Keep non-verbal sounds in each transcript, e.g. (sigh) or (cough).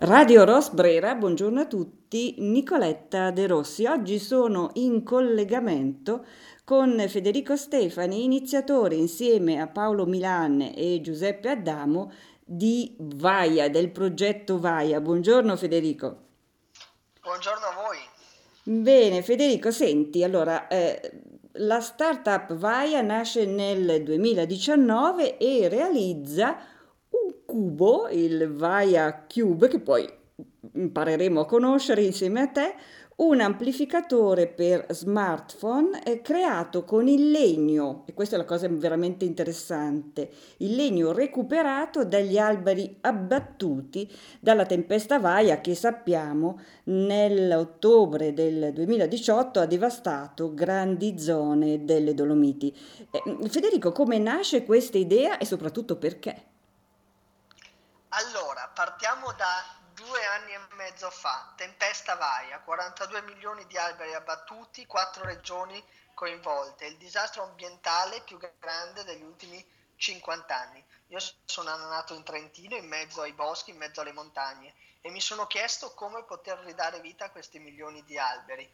Radio Rosbrera, buongiorno a tutti, Nicoletta De Rossi. Oggi sono in collegamento con Federico Stefani, iniziatore insieme a Paolo Milan e Giuseppe Adamo di Vaia, del progetto Vaia. Buongiorno Federico. Buongiorno a voi. Bene, Federico, senti, allora, eh, la startup Vaia nasce nel 2019 e realizza cubo, il Vaia Cube, che poi impareremo a conoscere insieme a te, un amplificatore per smartphone creato con il legno, e questa è la cosa veramente interessante, il legno recuperato dagli alberi abbattuti dalla tempesta Vaia che sappiamo nell'ottobre del 2018 ha devastato grandi zone delle Dolomiti. Eh, Federico, come nasce questa idea e soprattutto perché? Allora, partiamo da due anni e mezzo fa, tempesta Vaia, 42 milioni di alberi abbattuti, quattro regioni coinvolte, il disastro ambientale più grande degli ultimi 50 anni. Io sono nato in Trentino, in mezzo ai boschi, in mezzo alle montagne e mi sono chiesto come poter ridare vita a questi milioni di alberi.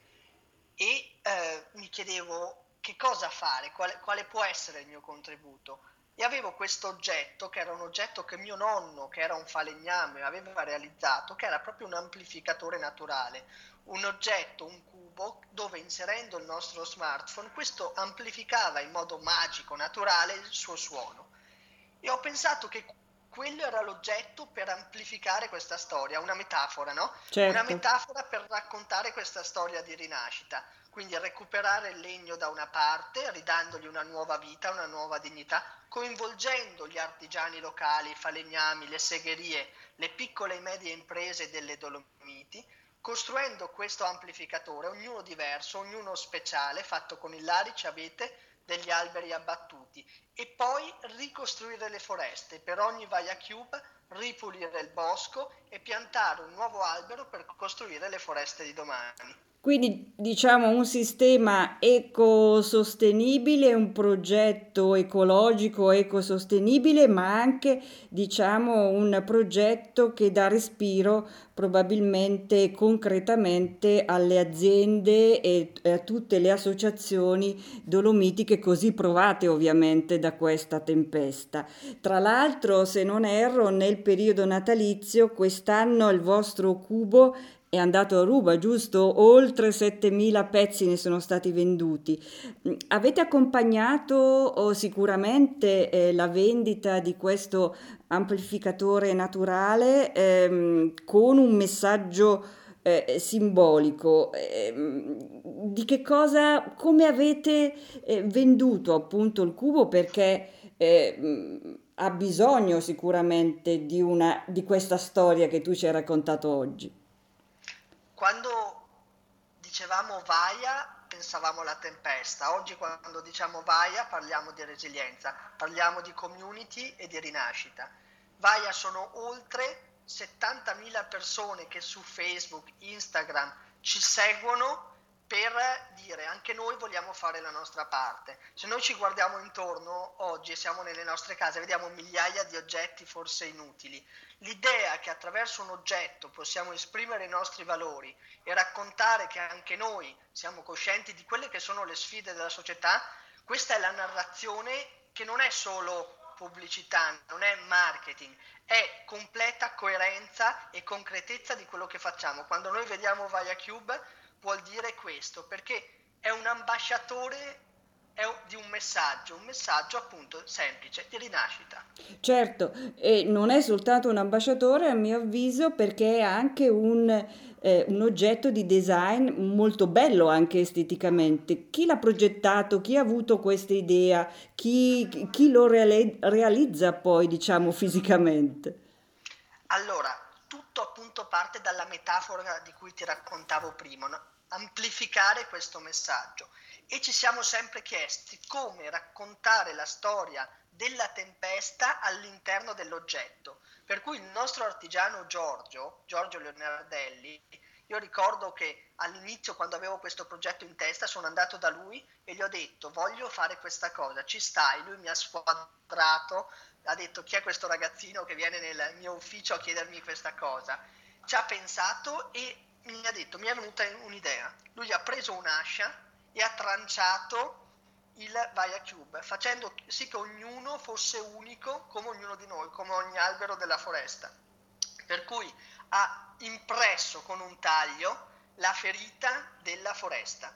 E eh, mi chiedevo che cosa fare, quale, quale può essere il mio contributo e avevo questo oggetto che era un oggetto che mio nonno, che era un falegname, aveva realizzato, che era proprio un amplificatore naturale, un oggetto, un cubo dove inserendo il nostro smartphone questo amplificava in modo magico, naturale il suo suono. E ho pensato che quello era l'oggetto per amplificare questa storia, una metafora, no? Certo. Una metafora per raccontare questa storia di rinascita. Quindi recuperare il legno da una parte, ridandogli una nuova vita, una nuova dignità, coinvolgendo gli artigiani locali, i falegnami, le segherie, le piccole e medie imprese delle Dolomiti, costruendo questo amplificatore, ognuno diverso, ognuno speciale, fatto con il larice, avete degli alberi abbattuti e poi ricostruire le foreste per ogni Vaia Cube, ripulire il bosco e piantare un nuovo albero per costruire le foreste di domani. Quindi diciamo un sistema ecosostenibile, un progetto ecologico ecosostenibile, ma anche diciamo un progetto che dà respiro probabilmente concretamente alle aziende e a tutte le associazioni dolomitiche così provate ovviamente da questa tempesta. Tra l'altro, se non erro, nel periodo natalizio quest'anno il vostro cubo è andato a ruba, giusto? Oltre 7.000 pezzi ne sono stati venduti. Avete accompagnato oh, sicuramente eh, la vendita di questo amplificatore naturale ehm, con un messaggio eh, simbolico. Eh, di che cosa, come avete eh, venduto appunto il cubo? Perché ehm, ha bisogno sicuramente di, una, di questa storia che tu ci hai raccontato oggi quando dicevamo vaia pensavamo alla tempesta, oggi quando diciamo vaia parliamo di resilienza, parliamo di community e di rinascita. Vaia sono oltre 70.000 persone che su Facebook, Instagram ci seguono per dire anche noi vogliamo fare la nostra parte. Se noi ci guardiamo intorno oggi e siamo nelle nostre case, vediamo migliaia di oggetti forse inutili. L'idea che attraverso un oggetto possiamo esprimere i nostri valori e raccontare che anche noi siamo coscienti di quelle che sono le sfide della società, questa è la narrazione che non è solo pubblicità, non è marketing, è completa coerenza e concretezza di quello che facciamo. Quando noi vediamo Via Cube vuol dire questo, perché è un ambasciatore è di un messaggio, un messaggio appunto semplice di rinascita. Certo, e non è soltanto un ambasciatore a mio avviso perché è anche un, eh, un oggetto di design molto bello anche esteticamente. Chi l'ha progettato, chi ha avuto questa idea, chi, chi lo reali- realizza poi diciamo fisicamente? Allora, tutto appunto parte dalla metafora di cui ti raccontavo prima, no? amplificare questo messaggio e ci siamo sempre chiesti come raccontare la storia della tempesta all'interno dell'oggetto. Per cui il nostro artigiano Giorgio, Giorgio Leonardelli, io ricordo che all'inizio quando avevo questo progetto in testa sono andato da lui e gli ho detto voglio fare questa cosa, ci stai? Lui mi ha squadrato, ha detto chi è questo ragazzino che viene nel mio ufficio a chiedermi questa cosa ci ha pensato e mi ha detto, mi è venuta un'idea. Lui ha preso un'ascia e ha tranciato il Vaia Cube, facendo sì che ognuno fosse unico come ognuno di noi, come ogni albero della foresta. Per cui ha impresso con un taglio la ferita della foresta.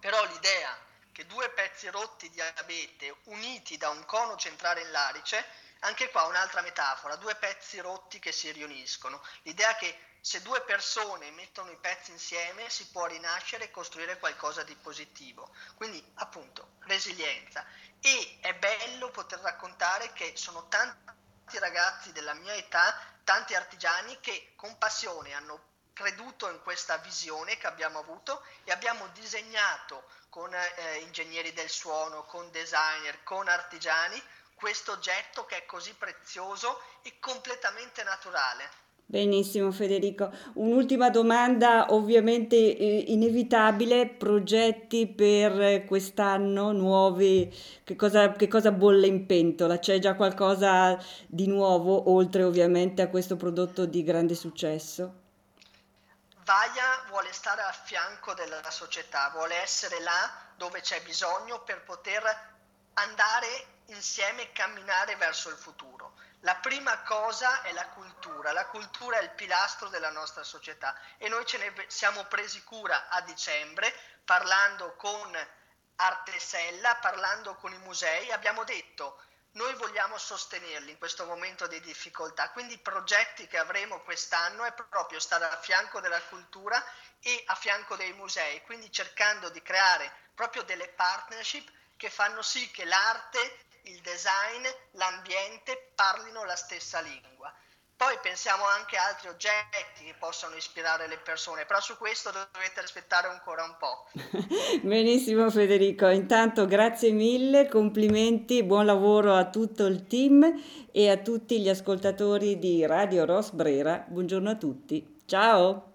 Però l'idea che due pezzi rotti di abete uniti da un cono centrale in larice, anche qua un'altra metafora, due pezzi rotti che si riuniscono. L'idea che se due persone mettono i pezzi insieme si può rinascere e costruire qualcosa di positivo. Quindi appunto resilienza. E è bello poter raccontare che sono tanti ragazzi della mia età, tanti artigiani che con passione hanno creduto in questa visione che abbiamo avuto e abbiamo disegnato con eh, ingegneri del suono, con designer, con artigiani questo oggetto che è così prezioso e completamente naturale. Benissimo Federico. Un'ultima domanda, ovviamente eh, inevitabile, progetti per quest'anno nuovi, che cosa, che cosa bolle in pentola? C'è già qualcosa di nuovo, oltre ovviamente a questo prodotto di grande successo? Vaia vuole stare a fianco della società, vuole essere là dove c'è bisogno per poter andare insieme e camminare verso il futuro. La prima cosa è la cultura, la cultura è il pilastro della nostra società e noi ce ne siamo presi cura a dicembre parlando con Artesella, parlando con i musei, abbiamo detto noi vogliamo sostenerli in questo momento di difficoltà, quindi i progetti che avremo quest'anno è proprio stare a fianco della cultura e a fianco dei musei, quindi cercando di creare proprio delle partnership che fanno sì che l'arte il design, l'ambiente parlino la stessa lingua. Poi pensiamo anche a altri oggetti che possano ispirare le persone, però su questo dovete aspettare ancora un po'. (laughs) Benissimo Federico, intanto grazie mille, complimenti, buon lavoro a tutto il team e a tutti gli ascoltatori di Radio Ros Brera. Buongiorno a tutti. Ciao!